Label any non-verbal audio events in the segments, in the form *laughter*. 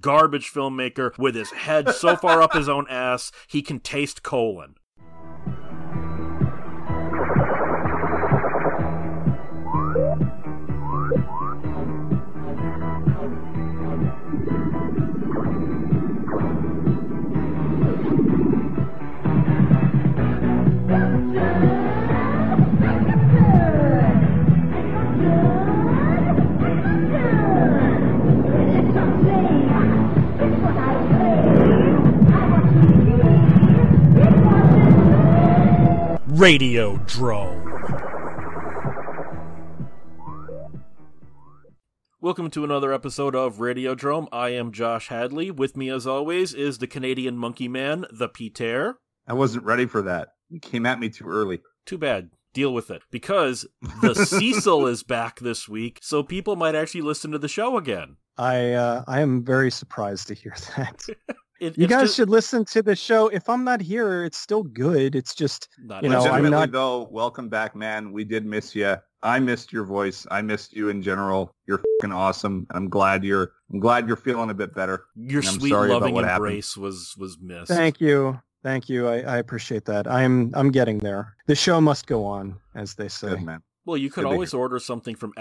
garbage filmmaker with his head so far up his own ass he can taste colon. Radio Drome. Welcome to another episode of Radio Drome. I am Josh Hadley. With me, as always, is the Canadian Monkey Man, the Peter. I wasn't ready for that. You came at me too early. Too bad. Deal with it. Because the *laughs* Cecil is back this week, so people might actually listen to the show again. I uh, I am very surprised to hear that. *laughs* It, you guys just- should listen to the show. If I'm not here, it's still good. It's just not you know, I'm Legitimately, not- though, welcome back, man. We did miss you. I missed your voice. I missed you in general. You're fucking awesome. And I'm glad you're. I'm glad you're feeling a bit better. your I'm sweet, sorry about loving what happened. embrace was was missed. thank you, thank you. I, I appreciate that. I'm I'm getting there. The show must go on, as they say. Good man. Well, you could Good always order something from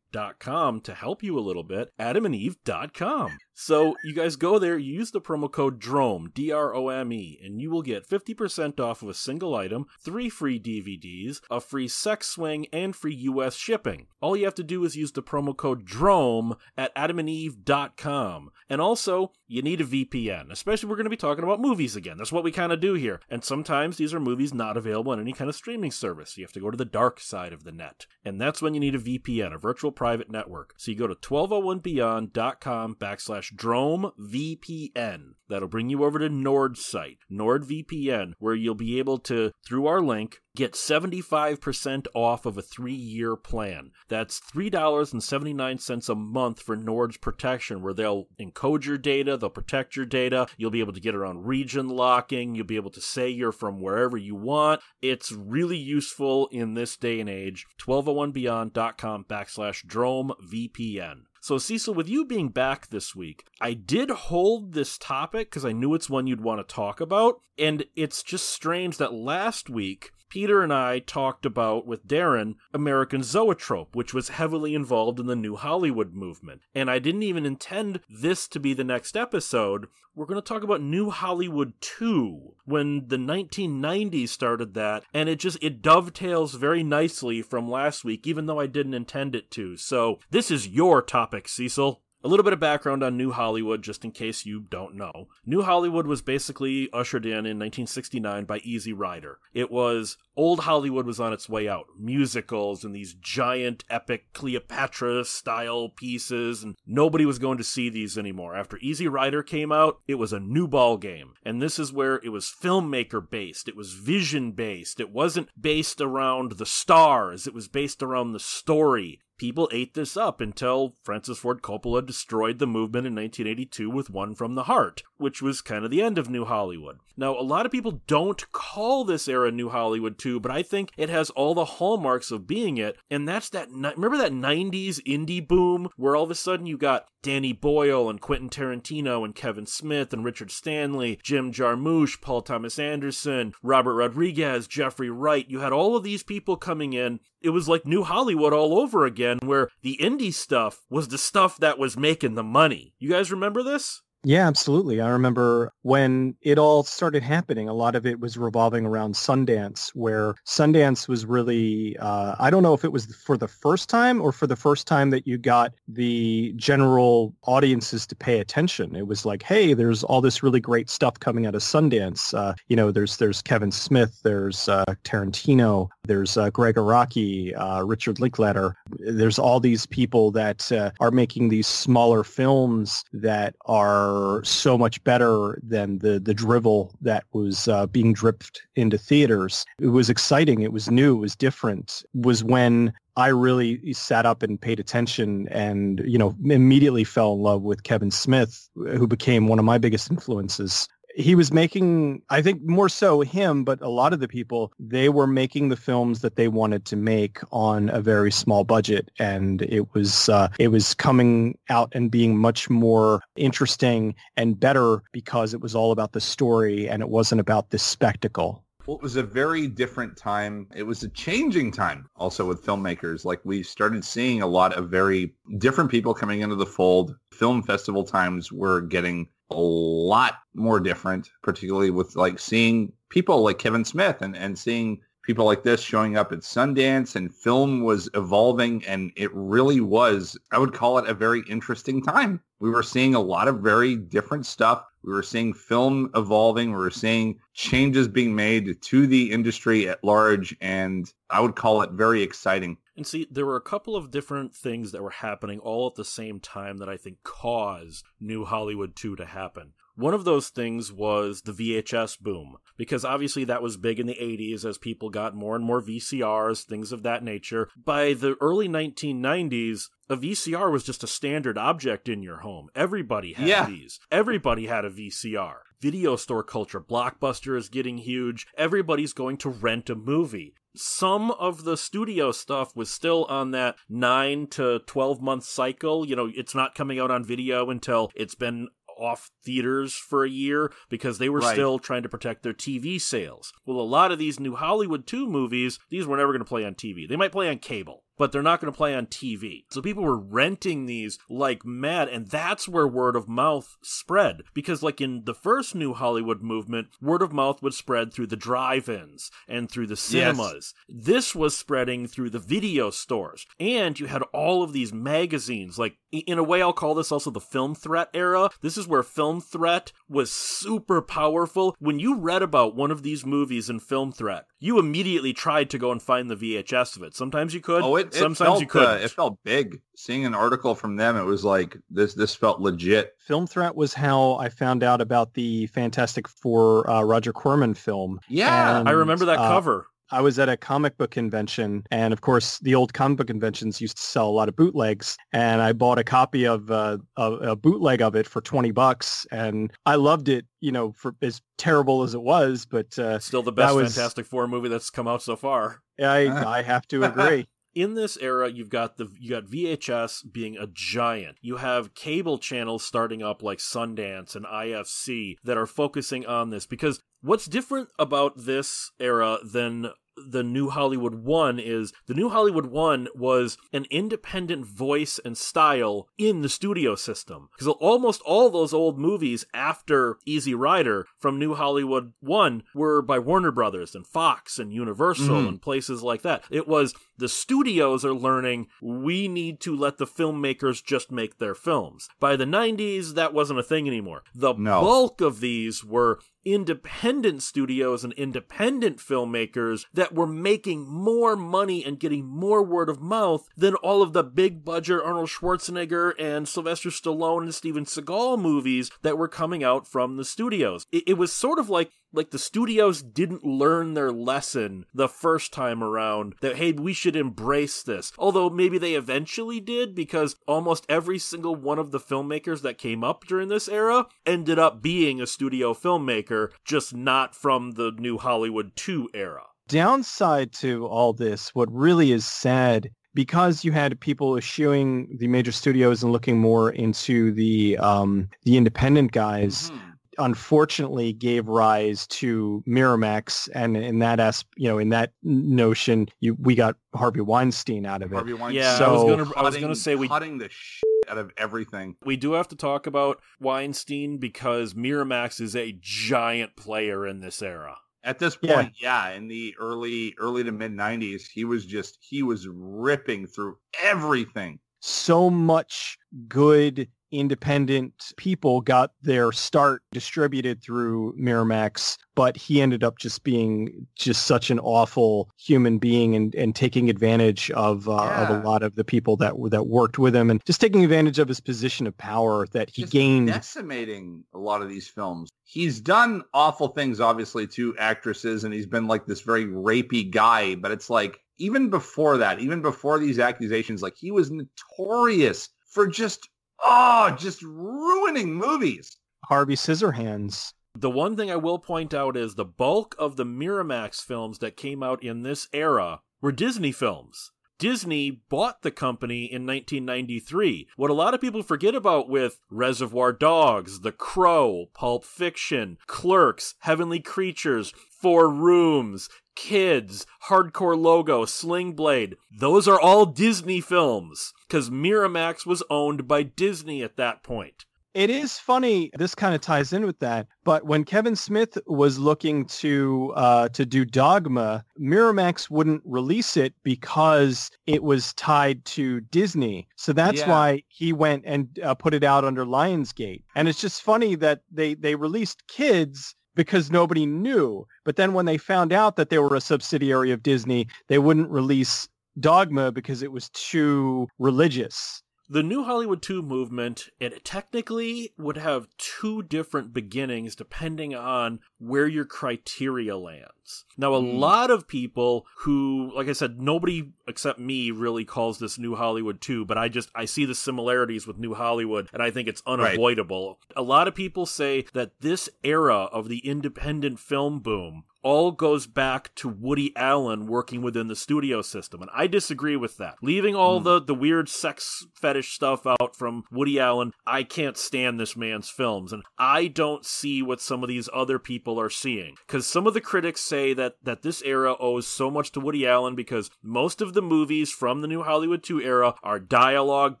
adamandeve.com to help you a little bit. Adamandeve.com. So you guys go there, you use the promo code DROME, D R O M E, and you will get 50% off of a single item, three free DVDs, a free sex swing, and free US shipping. All you have to do is use the promo code DROME at adamandeve.com. And also, you need a VPN, especially we're going to be talking about movies again. That's what we kind of do here. And sometimes these are movies not available on any kind of streaming service. You have to go to the dark side of the net. And that's when you need a VPN, a virtual private network. So you go to 1201beyond.com backslash Drome VPN. That'll bring you over to Nord's site, NordVPN, where you'll be able to, through our link, get 75% off of a three year plan. That's $3.79 a month for Nord's protection, where they'll encode your data, they'll protect your data. You'll be able to get around region locking. You'll be able to say you're from wherever you want. It's really useful in this day and age. 1201beyond.com backslash Drome VPN. So, Cecil, with you being back this week, I did hold this topic because I knew it's one you'd want to talk about. And it's just strange that last week, Peter and I talked about with Darren American Zoetrope, which was heavily involved in the New Hollywood movement. And I didn't even intend this to be the next episode. We're going to talk about New Hollywood 2 when the 1990s started that and it just it dovetails very nicely from last week even though I didn't intend it to. So, this is your topic, Cecil. A little bit of background on New Hollywood, just in case you don't know. New Hollywood was basically ushered in in 1969 by Easy Rider. It was old Hollywood was on its way out. Musicals and these giant, epic Cleopatra style pieces, and nobody was going to see these anymore. After Easy Rider came out, it was a new ball game. And this is where it was filmmaker based, it was vision based, it wasn't based around the stars, it was based around the story people ate this up until Francis Ford Coppola destroyed the movement in 1982 with One from the Heart, which was kind of the end of New Hollywood. Now, a lot of people don't call this era New Hollywood 2, but I think it has all the hallmarks of being it, and that's that. Remember that 90s indie boom where all of a sudden you got Danny Boyle and Quentin Tarantino and Kevin Smith and Richard Stanley, Jim Jarmusch, Paul Thomas Anderson, Robert Rodriguez, Jeffrey Wright. You had all of these people coming in. It was like New Hollywood all over again, where the indie stuff was the stuff that was making the money. You guys remember this? Yeah, absolutely. I remember when it all started happening, a lot of it was revolving around Sundance, where Sundance was really, uh, I don't know if it was for the first time or for the first time that you got the general audiences to pay attention. It was like, hey, there's all this really great stuff coming out of Sundance. Uh, you know, there's there's Kevin Smith, there's uh, Tarantino, there's uh, Gregg Araki, uh, Richard Linklater. There's all these people that uh, are making these smaller films that are so much better than the the drivel that was uh, being dripped into theaters. It was exciting. It was new. It was different. It was when I really sat up and paid attention and, you know, immediately fell in love with Kevin Smith, who became one of my biggest influences. He was making i think more so him but a lot of the people they were making the films that they wanted to make on a very small budget and it was uh, it was coming out and being much more interesting and better because it was all about the story and it wasn't about the spectacle well, it was a very different time. It was a changing time also with filmmakers. Like we started seeing a lot of very different people coming into the fold. Film festival times were getting a lot more different, particularly with like seeing people like Kevin Smith and, and seeing people like this showing up at Sundance and film was evolving and it really was, I would call it a very interesting time. We were seeing a lot of very different stuff. We were seeing film evolving. We were seeing changes being made to the industry at large. And I would call it very exciting. And see, there were a couple of different things that were happening all at the same time that I think caused New Hollywood 2 to happen. One of those things was the VHS boom, because obviously that was big in the 80s as people got more and more VCRs, things of that nature. By the early 1990s, a VCR was just a standard object in your home. Everybody had Yeah. these. Everybody had a VCR. Video store culture, Blockbuster is getting huge. Everybody's going to rent a movie. Some of the studio stuff was still on that 9 to 12 month cycle. You know, it's not coming out on video until it's been off theaters for a year because they were Right. still trying to protect their TV sales. Well, a lot of these new Hollywood 2 movies, these were never going to play on TV. They might play on cable, but they're not going to play on TV. So people were renting these like mad, and that's where word of mouth spread. Because, like in the first new Hollywood movement, word of mouth would spread through the drive ins and through the cinemas. This was spreading through the video stores. And you had all of these magazines. Like, in a way, I'll call this also the film threat era. This is where film threat was super powerful. When you read about one of these movies in film threat, you immediately tried to go and find the VHS of it. Sometimes you could. Oh, it, it Sometimes felt, you couldn't. Uh, it felt big. Seeing an article from them, it was like this. This felt legit. Film Threat was how I found out about the Fantastic Four uh, Roger Corman film. Yeah, And, I remember that uh, cover. I was at a comic book convention, and of course, the old comic book conventions used to sell a lot of bootlegs. And I bought a copy of uh, a, a bootleg of it for twenty bucks, and I loved it. You know, for as terrible as it was, but uh, Still the best was- Fantastic Four movie that's come out so far. I *laughs* I have to agree. In this era you've got the you got VHS being a giant. You have cable channels starting up like Sundance and IFC that are focusing on this because what's different about this era than the new Hollywood 1 is the new Hollywood 1 was an independent voice and style in the studio system. Because almost all those old movies after Easy Rider from New Hollywood 1 were by Warner Brothers and Fox and Universal Mhm. and places like that. It was the studios are learning we need to let the filmmakers just make their films. By the 90s, that wasn't a thing anymore. The No. bulk of these were independent studios and independent filmmakers that were making more money and getting more word of mouth than all of the big budget Arnold Schwarzenegger and Sylvester Stallone and Steven Seagal movies that were coming out from the studios. It, it was sort of like like the studios didn't learn their lesson the first time around that hey we should embrace this although maybe they eventually did because almost every single one of the filmmakers that came up during this era ended up being a studio filmmaker just not from the new hollywood 2 era downside to all this, what really is sad, because you had people eschewing the major studios and looking more into the um, the independent guys, Mhm. Unfortunately gave rise to Miramax, and in that as you know, in that notion, you we got Harvey Weinstein out of it. Harvey Weinstein. Yeah, I was So- gonna- I was gonna say we- cutting the shit out of everything. we do have to talk about weinstein because miramax is a giant player in this era At this Yeah. point, yeah. in the early early to mid '90s, he was just he was ripping through everything. so much good independent people got their start distributed through Miramax, but he ended up just being just such an awful human being and, and taking advantage of uh, of a lot of the people that that worked with him and just taking advantage of his position of power that he Just gained. decimating a lot of these films. He's done awful things, obviously, to actresses, and he's been like this very rapey guy. But it's like even before that, even before these accusations, like he was notorious for just oh, just ruining movies. Harvey Scissorhands The one thing I will point out is the bulk of the Miramax films that came out in this era were Disney films. Disney bought the company in 1993. What a lot of people forget about with Reservoir Dogs, The Crow, Pulp Fiction, Clerks, Heavenly Creatures, Four Rooms, Kids, Hardcore Logo, Sling Blade, those are all Disney films because Miramax was owned by Disney at that point. It is funny. This kind of ties in with that. But when Kevin Smith was looking to uh, to do Dogma, Miramax wouldn't release it because it was tied to Disney. So that's Yeah. why he went and uh, put it out under Lionsgate. And it's just funny that they they released Kids because nobody knew. But then when they found out that they were a subsidiary of Disney, they wouldn't release Dogma because it was too religious. The New Hollywood 2 movement, it technically would have two different beginnings depending on where your criteria lands. Now, a Hmm. lot of people who, like I said, nobody except me really calls this New Hollywood 2, but I just, I see the similarities with New Hollywood and I think it's unavoidable. A lot of people say that this era of the independent film boom all goes back to Woody Allen working within the studio system. And I disagree with that. Leaving all Hmm. the, the weird sex fetish stuff out from Woody Allen, I can't stand this man's films. And I don't see what some of these other people are seeing. Because some of the critics say that, that this era owes so much to Woody Allen because most of the movies from the New Hollywood 2 era are dialogue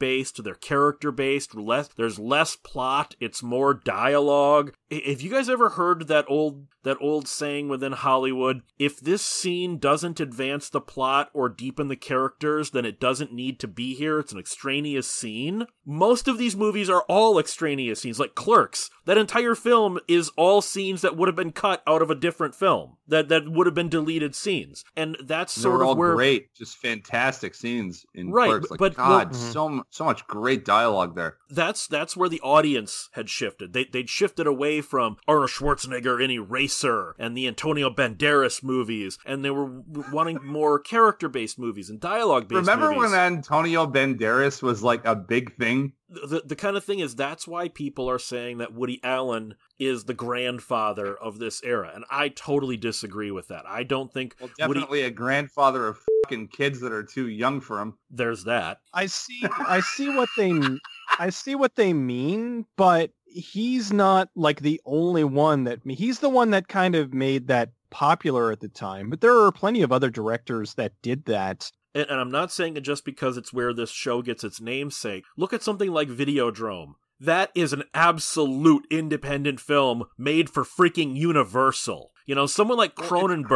based, they're character based, less, there's less plot, it's more dialogue. Have you guys ever heard that old that old saying within Hollywood, if this scene doesn't advance the plot or deepen the characters, then it doesn't need to be here. It's an extraneous scene. Most of these movies are all extraneous scenes, like Clerks. That entire film is all scenes that would have been cut out of a different film. That that would have been deleted scenes. And that's sort of all where great, just fantastic scenes in Right, Clerks. Like, but- God, well- so so much great dialogue there. that's that's where the audience had shifted. They they'd shifted away from Arnold Schwarzenegger in Eraser and the Antonio Banderas movies, and they were wanting more character based movies and dialogue based. Remember movies. when Antonio Banderas was like a big thing? the the kind of thing is that's why people are saying that Woody Allen is the grandfather of this era, and I totally disagree with that. I don't think Well, Woody. definitely a grandfather of fucking kids that are too young for him. There's that. I see I see what they I see what they mean, but he's not like the only one that he's the one that kind of made that popular at the time. But there are plenty of other directors that did that. and, and I'm not saying it just because it's where this show gets its namesake. Look at something like Videodrome. That is an absolute independent film made for freaking Universal. You know, someone like Cronenberg,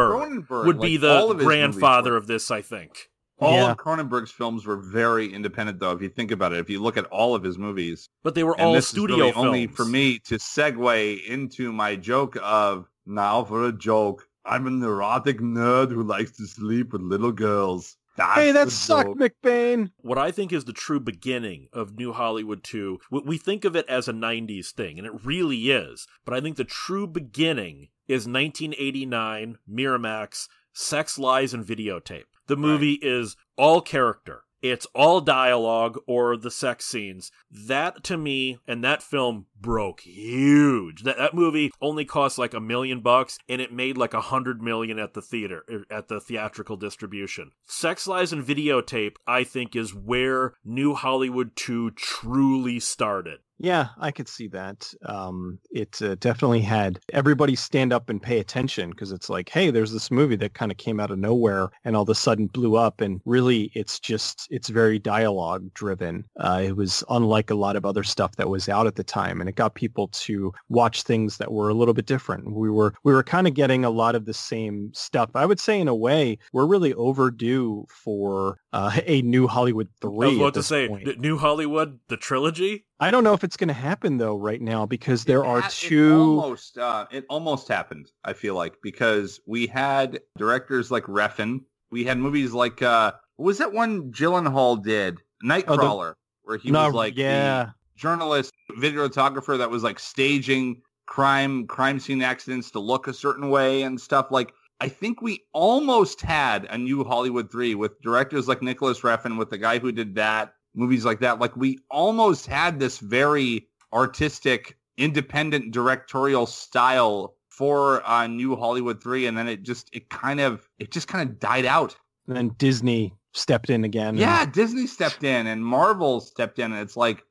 Cronenberg, would be like, all the grandfather of this, I think. All Yeah. of Cronenberg's films were very independent, though. If you think about it, if you look at all of his movies, But they were and all this studio is really films. only for me to segue into my joke of now for a joke. I'm a neurotic nerd who likes to sleep with little girls. That's hey, that sucked, joke. McBain. what I think is the true beginning of New Hollywood 2. We- We think of it as a 90s thing, and it really is. But I think the true beginning is 1989, Miramax, Sex, Lies, and Videotape. The movie is all character. It's all dialogue or the sex scenes. That to me and that film broke huge. That that movie only cost like a million bucks and it made like a hundred million at the theater er, at the theatrical distribution. Sex Lies and Videotape, I think, is where New Hollywood 2 truly started. Yeah, I could see that. Um, it uh, definitely had everybody stand up and pay attention because it's like, hey, there's this movie that kind of came out of nowhere and all of a sudden blew up. And really, it's just, it's very dialogue driven. Uh, it was unlike a lot of other stuff that was out at the time. And it got people to watch things that were a little bit different. We were, we were kind of getting a lot of the same stuff. I would say in a way, we're really overdue for uh, *laughs* a new Hollywood 3. I was about to say, point. New Hollywood, the trilogy? I don't know if it's going to happen though right now because there It are ha- it two. almost uh, it almost happened. I feel like because we had directors like Refn, we had movies like uh, what was that one Gyllenhaal did Nightcrawler, where he No, was like yeah. the journalist, videographer that was like staging crime crime scene accidents to look a certain way and stuff. Like I think we almost had a new Hollywood three with directors like Nicolas Refn, with the guy who did that movies like that. Like we almost had this very artistic independent directorial style for uh, New Hollywood 3 and then it just it kind of it just kind of died out. And then Disney stepped in again. and- Yeah, Disney stepped in and Marvel stepped in and it's like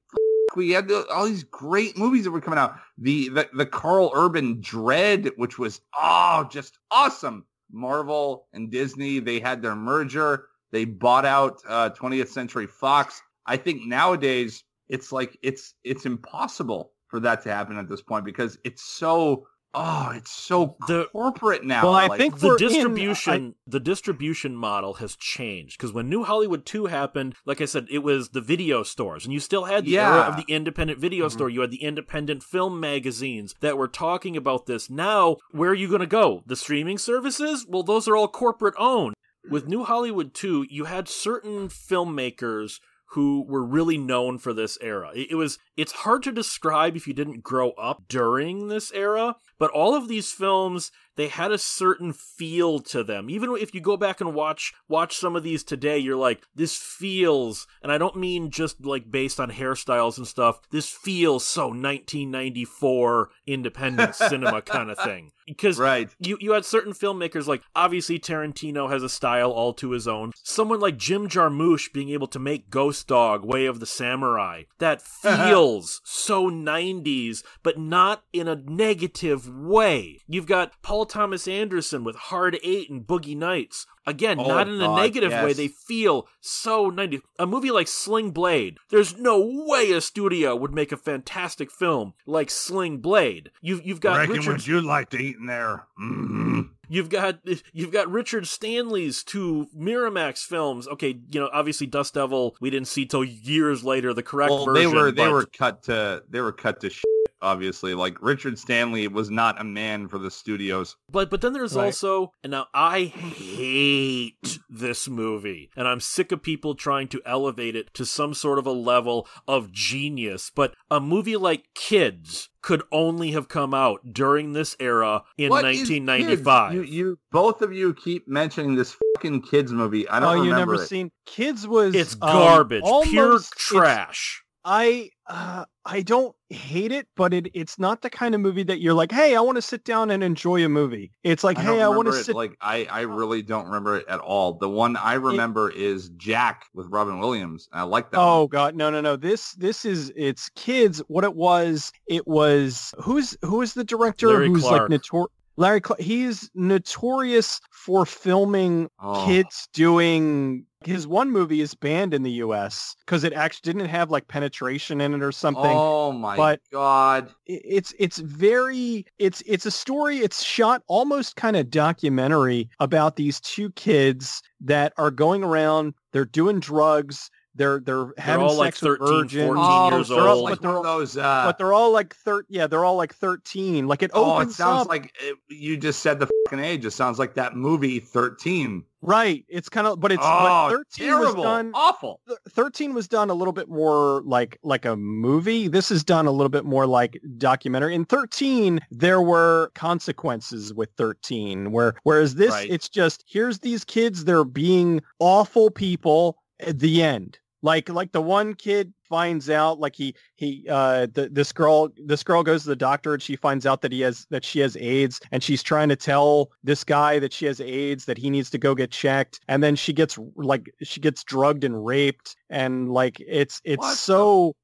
we had all these great movies that were coming out. The the, the Karl Urban Dread which was oh just awesome. Marvel and Disney they had their merger. They bought out uh, 20th Century Fox. I think nowadays it's like it's it's impossible for that to happen at this point because it's so oh it's so The- corporate now. Well, I Like, think the we're in- distribution the distribution model has changed because when New Hollywood 2 happened, like I said, it was the video stores and you still had the era of the independent video Mhm. store. You had the independent film magazines that were talking about this. Now, where are you going to go? The streaming services? Well, those are all corporate owned. With New Hollywood 2, you had certain filmmakers who were really known for this era. It, it was it's hard to describe if you didn't grow up during this era, but all of these films they had a certain feel to them. Even if you go back and watch watch some of these today, you're like this feels and I don't mean just like based on hairstyles and stuff. This feels so 1994 independent *laughs* cinema kind of thing. Because right. you you had certain filmmakers like obviously Tarantino has a style all to his own. Someone like Jim Jarmusch being able to make Ghost Dog, Way of the Samurai, that *laughs* feels so 90s, but not in a negative way. You've got Paul Thomas Anderson with Hard Eight and Boogie Nights. Again, Oh, not in a God, negative way. They feel so 90s. A movie like Sling Blade, there's no way a studio would make a fantastic film like Sling Blade. You've you've got Reckon Richard what you like to eat in there. hmm You've got you've got Richard Stanley's two Miramax films. Okay, you know, obviously Dust Devil we didn't see till years later the correct Well, version. they were they but- were cut to they were cut to shit, obviously. Like Richard Stanley was not a man for the studios. But but then there's Right. also and now I hate this movie and I'm sick of people trying to elevate it to some sort of a level of genius. But a movie like Kids could only have come out during this era in What is 1995. You, you both of you keep mentioning this fucking kids movie. I don't Oh, you never it. seen Kids was it's um, garbage, pure almost- it's- trash. I uh, I don't hate it, but it it's not the kind of movie that you're like, hey, I want to sit down and enjoy a movie. It's like, I hey, I want to it. sit. Like I, I really don't remember it at all. The one I remember is Jack with Robin Williams. I like that. Oh one. god, no, no, no. This this is it's kids. What it was, it was who's who is the director Larry who's Clark. like notor Larry Clark. He's notorious for filming Oh. kids doing his one movie is banned in the US because it actually didn't have like penetration in it or something. Oh my but- god. It's it's very it's it's a story it's shot almost kind of documentary about these two kids that are going around they're doing drugs they're they're having all, like, sex with 13, virgins 14 Oh, years so it's old. like But they're one of those. Uh, but they're all like thir- yeah they're all like 13 like it oh, it sounds up like it, you just said the fucking age. It sounds like that movie Thirteen. right it's kind of but it's oh, but 13 terrible, was done awful. 13 was done a little bit more like like a movie this is done a little bit more like documentary in 13 there were consequences with 13 where whereas this Right. it's just here's these kids they're being awful people at the end like like the one kid finds out like he he uh the, this girl this girl goes to the doctor and she finds out that he has that she has AIDS and she's trying to tell this guy that she has AIDS that he needs to go get checked and then she gets like she gets drugged and raped and like it's it's What the so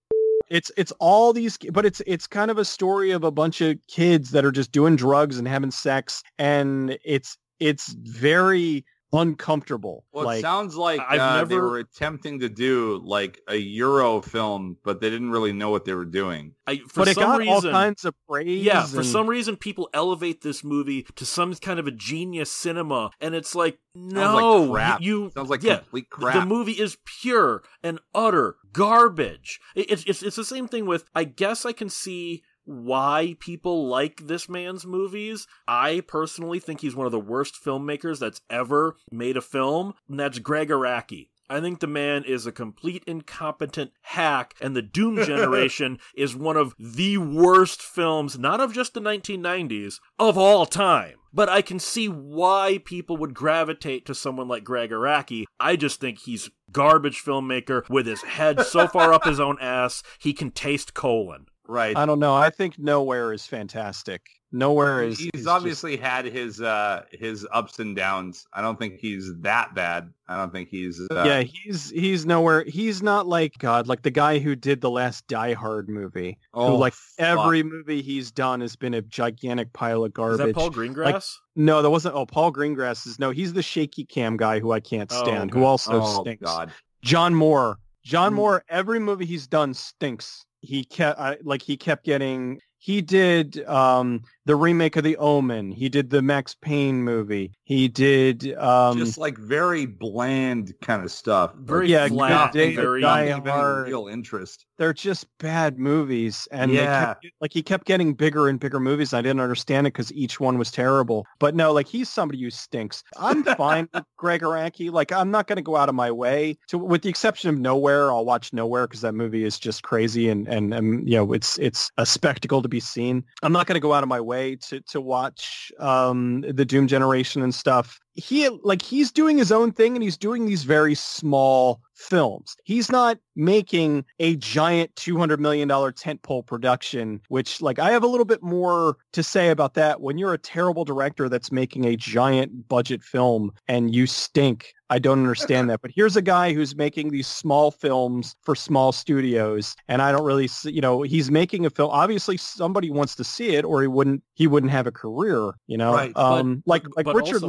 it's it's all these but it's it's kind of a story of a bunch of kids that are just doing drugs and having sex and it's it's very uncomfortable Well, like it sounds like I've uh, they were attempting to do like a Euro film, but they didn't really know what they were doing. I, for but it some got all reason, kinds of praise Yeah, for some reason, people elevate this movie to some kind of a genius cinema, and it's like, no, like crap. you, Sounds like yeah, complete the movie is pure and utter garbage. It- It's, it's it's the same thing with. I guess I can see why people like this man's movies. I personally think he's one of the worst filmmakers that's ever made a film, and that's Gregg Araki. I think the man is a complete incompetent hack, and the Doom *laughs* Generation is one of the worst films, not of just the 1990s, of all time. But I can see why people would gravitate to someone like Gregg Araki. I just think he's garbage filmmaker with his head so far up his own ass he can taste colon. Right. I don't know. I think Nowhere is fantastic. Nowhere is. he's is obviously had his uh his ups and downs. I don't think he's that bad. I don't think he's uh, yeah, he's he's nowhere. He's not like God, like the guy who did the last Die Hard movie. oh, who like fuck. every movie he's done has been a gigantic pile of Is garbage. that Paul Greengrass? No, that wasn't. Oh, Paul Greengrass is no. He's the shaky cam guy who I can't Oh, stand. okay. Who also oh stinks. god. John Moore. John Mm. Moore. Every movie he's done stinks. He kept I, like he kept getting. He did um, the remake of The Omen. He did the Max Payne movie. He did. Um, Just like very bland kind of stuff. Very yeah, flat, Day and very Die not even Hard. real interest. they're just bad movies and Yeah. kept, like he kept getting bigger and bigger movies i didn't understand it because each one was terrible but no like he's somebody who stinks i'm *laughs* fine with gregg araki like i'm not going to go out of my way to with the exception of nowhere i'll watch nowhere because that movie is just crazy and, and and you know it's it's a spectacle to be seen i'm not going to go out of my way to to watch um the doom generation and stuff he like he's doing his own thing and he's doing these very small films. He's not making a giant $200 million tentpole production, which like I have a little bit more to say about that. When you're a terrible director that's making a giant budget film and you stink, I don't understand *laughs* that. But here's a guy who's making these small films for small studios, and I don't really, see, you know, he's making a film. Obviously, somebody wants to see it, or he wouldn't. He wouldn't have a career, you know. Right, um, like like Richard also-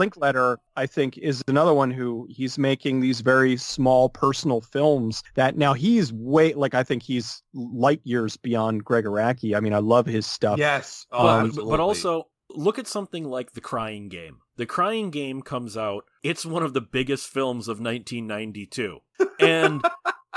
Linklater, I think, is another one who he's making these very small personal films that now he's way like I think he's light years beyond Gregg Araki. I mean, I love his stuff. Yes. Oh, but, but also look at something like The Crying Game. The Crying Game comes out. It's one of the biggest films of 1992, and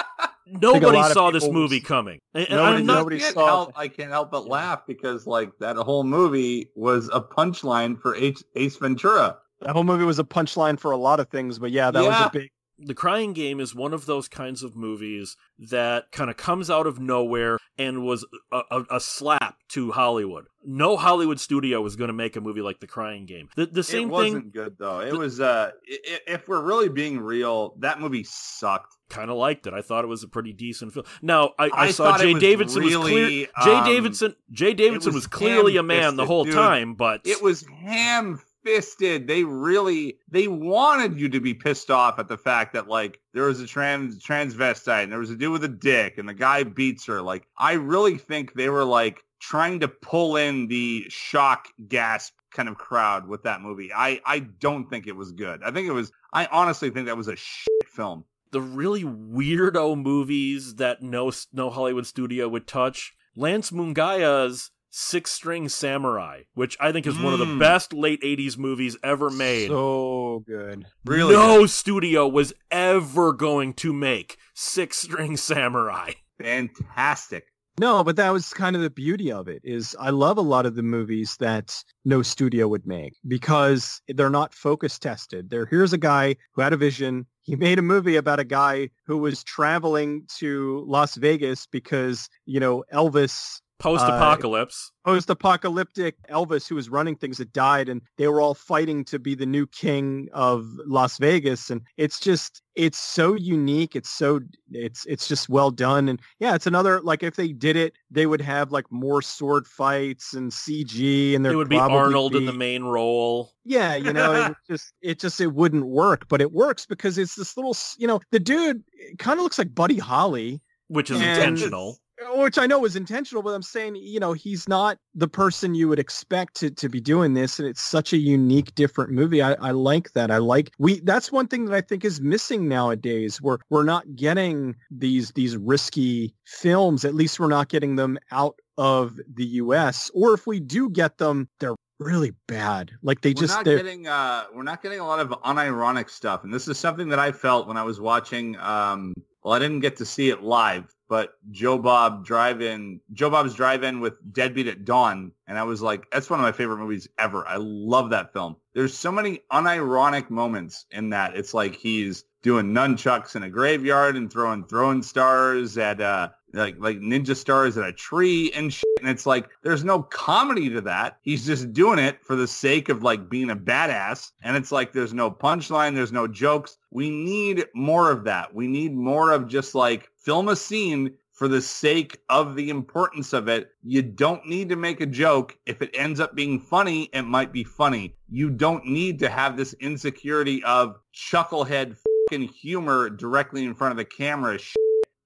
*laughs* nobody saw this people- movie coming. And, and Nobody- I'm not. nobody I can't, saw help. I can't help but laugh because like that whole movie was a punchline for Ace, Ace Ventura. That whole movie was a punchline for a lot of things, but yeah, that Yeah. was a big. The Crying Game is one of those kinds of movies that kind of comes out of nowhere and was a, a, a slap to Hollywood. No Hollywood studio was going to make a movie like The Crying Game. The, the same it wasn't thing, good though. It was uh i- i- if we're really being real, that movie sucked. kind of liked it. I thought it was a pretty decent film. Now I, I, I saw Jaye was Davidson was really, clear. Jaye um, Davidson. Jaye Davidson was was, clearly a man the whole dude. time, but It was ham fisted. They really they wanted you to be pissed off at the fact that like there was a trans transvestite and there was a dude with a dick and the guy beats her. Like I really think they were like trying to pull in the shock gasp kind of crowd with that movie. I I don't think it was good. I think it was I honestly think that was a shit film. the really weirdo movies that no no Hollywood studio would touch. Lance Mungia's Six String Samurai, which I think is one of the Mm. best late '80s movies ever made. So good. Really no studio was ever going to make Six String Samurai. fantastic. No, but that was kind of the beauty of it is I love a lot of the movies that no studio would make because they're not focus tested. There here's a guy who had a vision. He made a movie about a guy who was traveling to Las Vegas because, you know, Elvis Post-apocalypse. Uh, post-apocalyptic Elvis who was running things that died and they were all fighting to be the new king of Las Vegas and it's just it's so unique it's so it's it's just well done and yeah it's another like if they did it they would have like more sword fights and CG and there it would be Arnold in the main role. yeah you know it *laughs* just it just it wouldn't work but it works because it's this little you know the dude kind of looks like Buddy Holly which is And- intentional. Which I know was intentional, but I'm saying, you know, he's not the person you would expect to, to be doing this. And it's such a unique, different movie. I, I like that. I like we that's one thing that I think is missing nowadays. We're we're not getting these these risky films. At least we're not getting them out of the US. Or if we do get them, they're really bad. Like they we're just not getting uh we're not getting a lot of unironic stuff and this is something that i felt when i was watching um well i didn't get to see it live but joe bob drive in joe bob's drive in with deadbeat at dawn and i was like that's one of my favorite movies ever. I love that film. There's so many unironic moments in that. It's like he's doing nunchucks in a graveyard and throwing throwing stars at uh like like ninja stars at a tree and shit. And it's like there's no comedy to that. He's just doing it for the sake of like being a badass. And it's like there's no punchline, there's no jokes. We need more of that. We need more of just like film a scene, for the sake of the importance of it. You don't need to make a joke. If it ends up being funny, it might be funny. You don't need to have this insecurity of chucklehead fucking humor directly in front of the camera. Shit.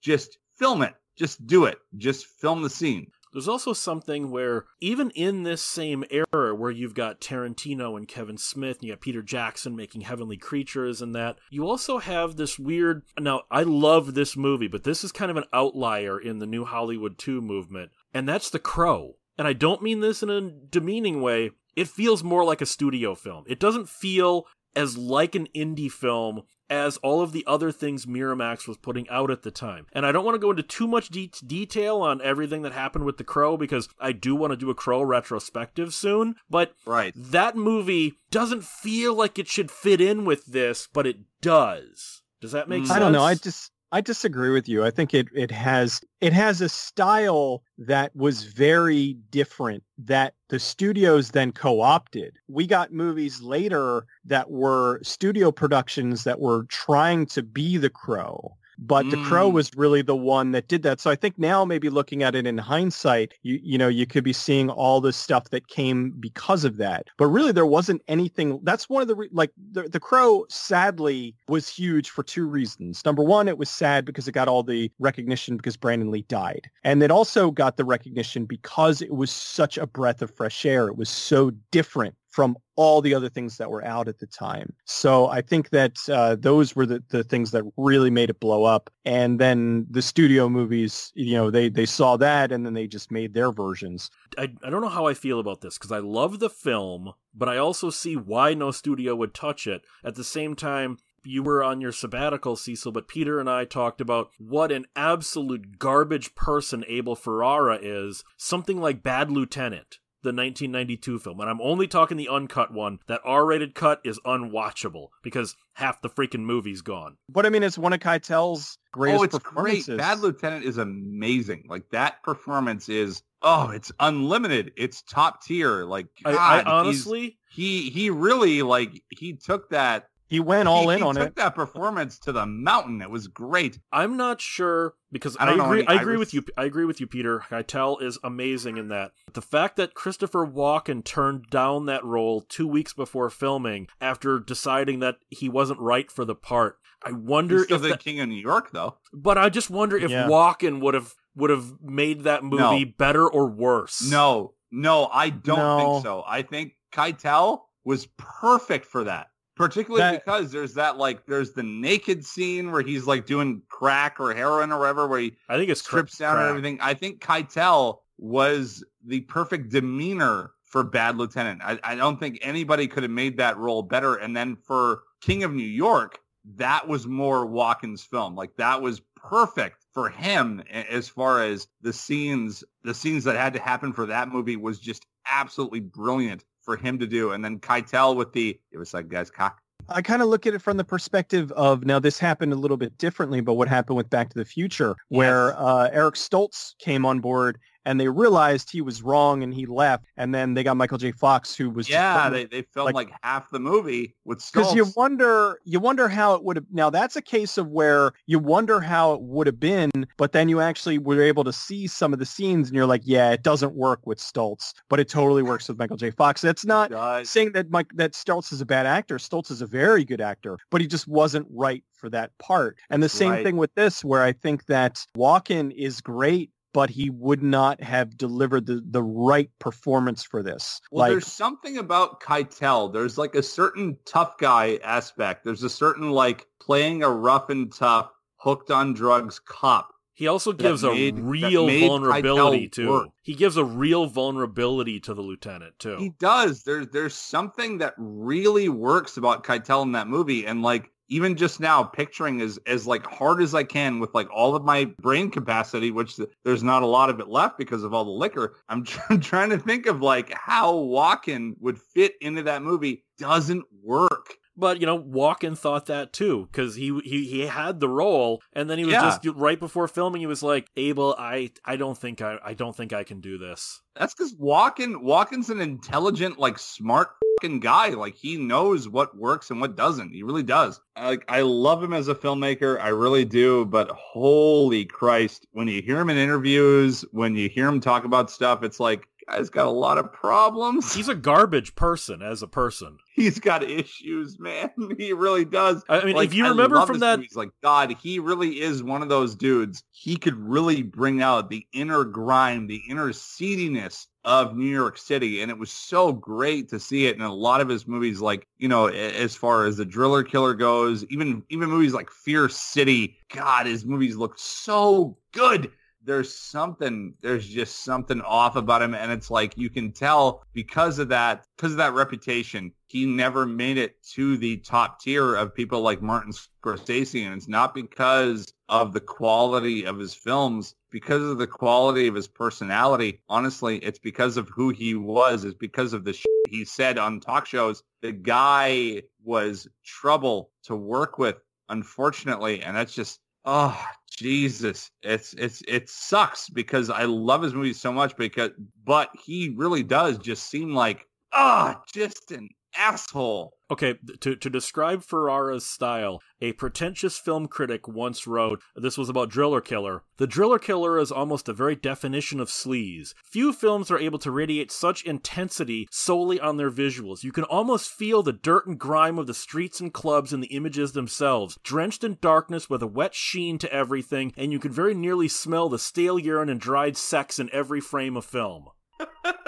Just film it. Just do it. Just film the scene. There's also something where, even in this same era where you've got Tarantino and Kevin Smith, and you got Peter Jackson making Heavenly Creatures and that, you also have this weird. Now, I love this movie, but this is kind of an outlier in the new Hollywood 2 movement, and that's The Crow. And I don't mean this in a demeaning way. It feels more like a studio film. It doesn't feel as like an indie film as all of the other things Miramax was putting out at the time. And I don't want to go into too much de- detail on everything that happened with The Crow because I do want to do a Crow retrospective soon, but right. that movie doesn't feel like it should fit in with this, but it does. Does that make sense? I don't know. I just I disagree with you. I think it it has it has a style that was very different that the studios then co-opted. We got movies later that were studio productions that were trying to be The Crow but mm. the crow was really the one that did that. So i think now maybe looking at it in hindsight you you know you could be seeing all the stuff that came because of that. But really there wasn't anything that's one of the like the, the crow sadly was huge for two reasons. Number one it was sad because it got all the recognition because brandon lee died. And it also got the recognition because it was such a breath of fresh air. It was so different from all the other things that were out at the time. So I think that uh, those were the, the things that really made it blow up. And then the studio movies, you know, they, they saw that and then they just made their versions. I, I don't know how I feel about this because I love the film, but I also see why no studio would touch it. At the same time, you were on your sabbatical, Cecil, but Peter and I talked about what an absolute garbage person Abel Ferrara is. Something like Bad Lieutenant the 1992 film, and I'm only talking the uncut one. That R-rated cut is unwatchable because half the freaking movie's gone. But I mean, it's one of Keitel's greatest oh, it's performances. Great. Bad Lieutenant is amazing. Like that performance is oh, it's unlimited. It's top tier. Like God, I, I honestly, he he really like he took that he went all he, in he on took it. that performance to the mountain. It was great. I'm not sure because I I, agree. any I agree Irish- with you. I agree with you, Peter. Keitel is amazing in that. The fact that Christopher Walken turned down that role two weeks before filming after deciding that he wasn't right for the part. I wonder He's still if the that, king of New York, though. but I just wonder if Yeah. Walken would have would have made that movie better or worse. No, no, I don't No. think so. I think Keitel was perfect for that. Particularly That- because there's that like there's the naked scene where he's like doing crack or heroin or whatever where he I think it's strips down and everything. I think Keitel was the perfect demeanor for Bad Lieutenant. I, I don't think anybody could have made that role better. And then for King of New York, that was more Walken's film. Like that was perfect for him as far as the scenes, the scenes that had to happen for that movie was just absolutely brilliant for him to do. And then Keitel with the, it was like, guys, cock. I kind of look at it from the perspective of now this happened a little bit differently, but what happened with Back to the Future, where Yes. uh, Eric Stoltz came on board and they realized he was wrong and he left, and then they got Michael J. Fox, who was Yeah, they, they filmed like- like, half the movie with Stoltz. because you wonder you wonder how it would have now that's a case of where you wonder how it would have been but then you actually were able to see some of the scenes and you're like yeah it doesn't work with Stoltz but it totally works with Michael J Fox that's not saying that Mike that Stoltz is a bad actor Stoltz is a very good actor but he just wasn't right for that part and the same right. thing with this where I think that Walken is great but he would not have delivered the, the right performance for this. Well, like, there's something about Keitel. There's like a certain tough guy aspect. There's a certain like playing a rough and tough, hooked on drugs cop. He also gives made- a real vulnerability Keitel too. work. He gives a real vulnerability to the lieutenant too. He does. There's there's something that really works about Keitel in that movie, and like even just now, picturing as as like hard as I can with like all of my brain capacity, which th- there's not a lot of it left because of all the liquor. I'm, tr- *laughs* I'm trying to think of like how Walken would fit into that movie. Doesn't work. But you know, Walken thought that too because he he he had the role, and then he was Yeah. just right before filming. He was like, "Abel, I I don't think I I don't think I can do this." That's because Walken Walken's an intelligent, like smart fucking guy. Like he knows what works and what doesn't. He really does. Like I love him as a filmmaker. I really do. But holy Christ, when you hear him in interviews, when you hear him talk about stuff, it's like guy's got a lot of problems. He's a garbage person as a person. *laughs* He's got issues, man. *laughs* He really does. I mean, like, if you remember from that, he's like God, he really is one of those dudes. He could really bring out the inner grime, the inner seediness of New York City. And it was so great to see it in a lot of his movies, like, you know, as far as the driller killer goes, even even movies like Fear City. God, his movies look so good there's something there's just something off about him and it's like you can tell because of that because of that reputation he never made it to the top tier of people like Martin Scorsese and it's not because of the quality of his films. Because of the quality of his personality honestly it's because of who he was. It's because of the shit he said on talk shows. The guy was trouble to work with unfortunately and that's just Oh Jesus, it's it's it sucks because I love his movies so much because but he really does just seem like ah oh, just an asshole. Okay, to, to describe Ferrara's style, a pretentious film critic once wrote, this was about Driller Killer. The Driller Killer is almost a very definition of sleaze. Few films are able to radiate such intensity solely on their visuals. You can almost feel the dirt and grime of the streets and clubs in the images themselves, drenched in darkness with a wet sheen to everything, and you can very nearly smell the stale urine and dried sex in every frame of film. *laughs*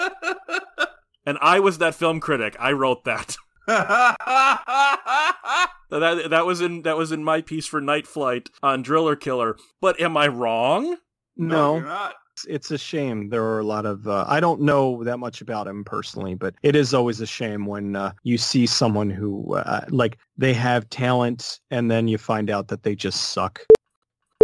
and I was that film critic. I wrote *laughs* that. that that was in that was in my piece for Night Flight on Driller Killer. But am I wrong? No, no it's a shame. There are a lot of uh, I don't know that much about him personally, but it is always a shame when uh, you see someone who uh, like they have talent and then you find out that they just suck.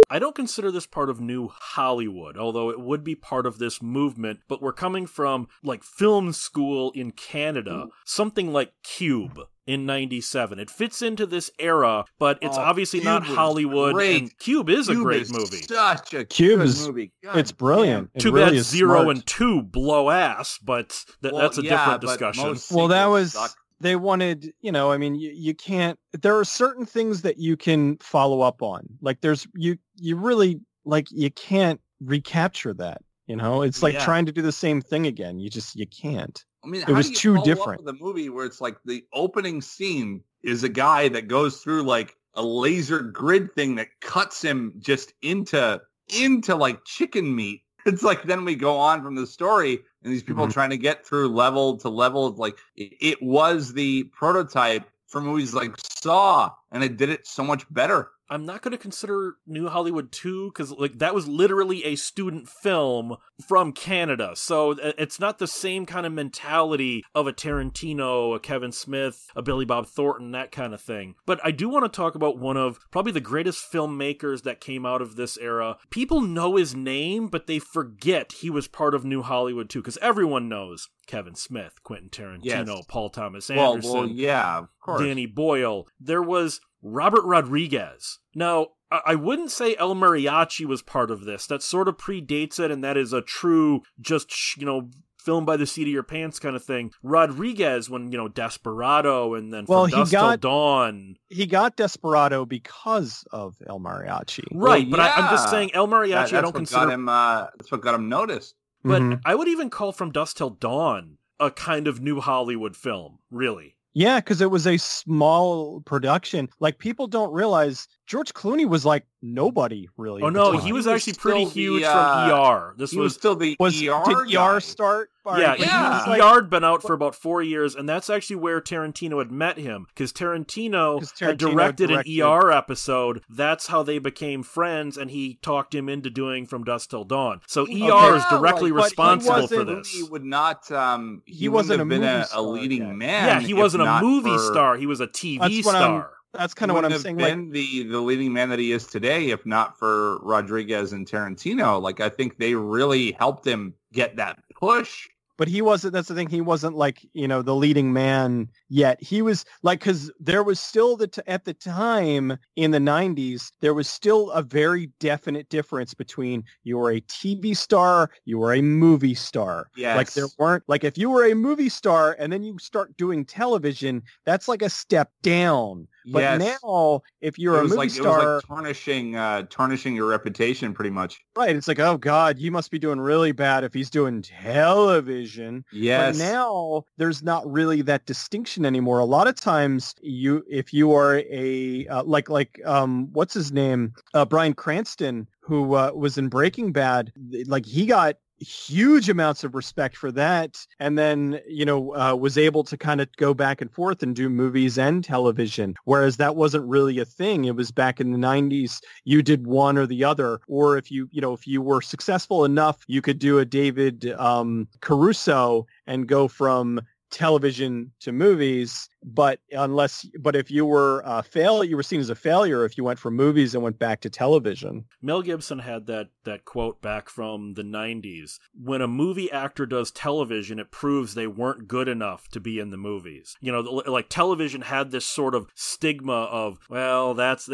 I don't consider this part of new Hollywood, although it would be part of this movement, but we're coming from like film school in Canada, something like Cube in 97. It fits into this era, but it's oh, obviously Cube not Hollywood. Great. And Cube is Cube a great is movie. Such a Cube is, movie. God it's brilliant. It Too really bad zero smart. and two blow ass, but th- well, that's a yeah, different discussion. Well, that was suck they wanted, you know, I mean, you, you can't, there are certain things that you can follow up on. Like there's, you, you really, like, you can't recapture that, you know, it's like yeah. trying to do the same thing again. You just, you can't. I mean, it was too different. the movie where it's like the opening scene is a guy that goes through like a laser grid thing that cuts him just into, into like chicken meat *laughs* it's like then we go on from the story and these people mm-hmm. trying to get through level to level. Like it, it was the prototype for movies like Saw, and it did it so much better. I'm not going to consider New Hollywood 2 because like that was literally a student film from Canada. So uh, it's not the same kind of mentality of a Tarantino, a Kevin Smith, a Billy Bob Thornton, that kind of thing. But I do want to talk about one of probably the greatest filmmakers that came out of this era. People know his name, but they forget he was part of New Hollywood 2 because everyone knows Kevin Smith, Quentin Tarantino, yes. Paul Thomas Anderson, well, well, yeah, Danny Boyle. There was Robert Rodriguez. Now, I wouldn't say El Mariachi was part of this. That sort of predates it, and that is a true, just, you know, film by the seat of your pants kind of thing. Rodriguez, when, you know, Desperado and then well, From Dusk got, Till Dawn. He got Desperado because of El Mariachi. Right, well, but yeah. I, am just saying El Mariachi, that, I don't consider. him, uh, that's what got him noticed. But mm-hmm. I would even call From Dusk Till Dawn a kind of new Hollywood film, really. Yeah, because it was a small production. Like people don't realize George Clooney was like nobody really. Oh no, he was he actually was pretty huge the, uh, from ER. This was, was, still the was, ER. Did ER start? Yeah, yeah. Like, ER had been out for about four years, and that's actually where Tarantino had met him because Tarantino, Tarantino, had directed, directed, an ER episode. That's how they became friends, and he talked him into doing From Dusk Till Dawn. So ER okay, is directly right, responsible for this. He would not. Um, he, he wasn't a been a, a, leading yet. man. Yeah, he wasn't a movie for... star. He was a TV star that's kind of what I'm saying. Been like, the the leading man that he is today, if not for Rodriguez and Tarantino. Like I think they really helped him get that push. but he wasn't. That's the thing. He wasn't like you know the leading man yet. He was like because there was still the t- at the time in the '90s there was still a very definite difference between you were a TV star, you were a movie star. Yes. Like there weren't like if you were a movie star and then you start doing television, that's like a step down. But yes. now, if you're it a movie like star, it was like tarnishing uh, tarnishing your reputation pretty much. right? It's like, oh God, you must be doing really bad if he's doing television. Yes. But now there's not really that distinction anymore. A lot of times, you if you are a uh, like like um what's his name uh, Bryan Cranston who uh, was in Breaking Bad, like he got huge amounts of respect for that and then you know uh, was able to kind of go back and forth and do movies and television whereas that wasn't really a thing. It was back in the 90s you did one or the other or if you you know if you were successful enough you could do a david um, caruso and go from television to movies but unless but if you were a fail you were seen as a failure if you went from movies and went back to television Mel Gibson had that that quote back from the 90s. When a movie actor does television, it proves they weren't good enough to be in the movies. You know, like television had this sort of stigma of, well, that's